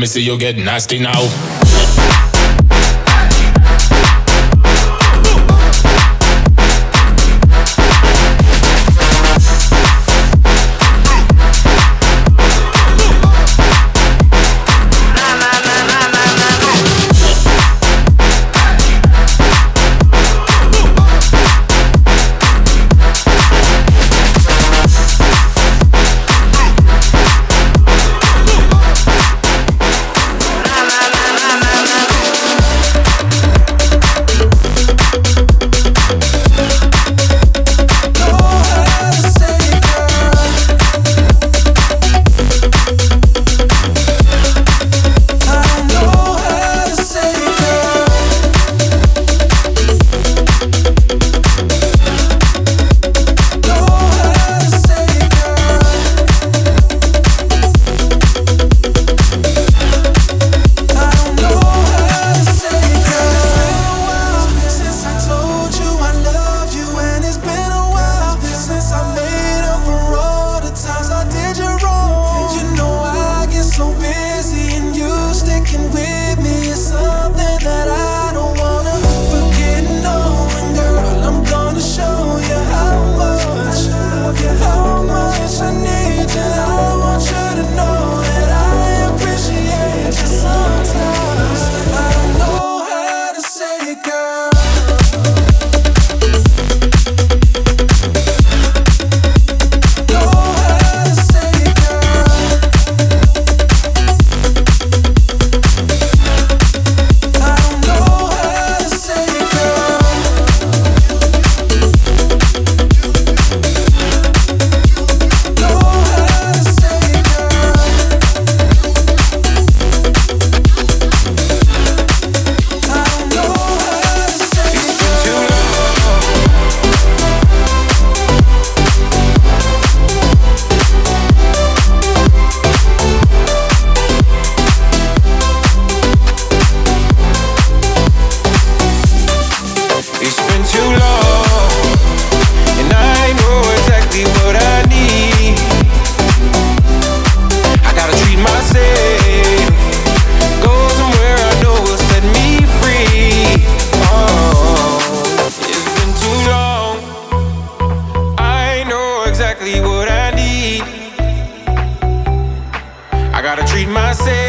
Me see you get nasty now. treat myself.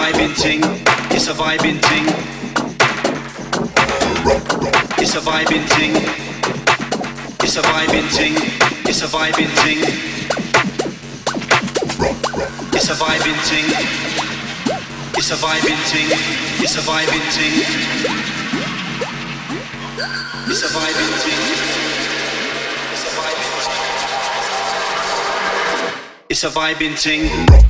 vibing thing. It's a vibing thing. It's a vibing thing. It's a vibing thing. It's a vibing thing. It's a vibing thing. It's a vibing thing. It's a vibing thing. It's a vibing thing. It's a vibing thing.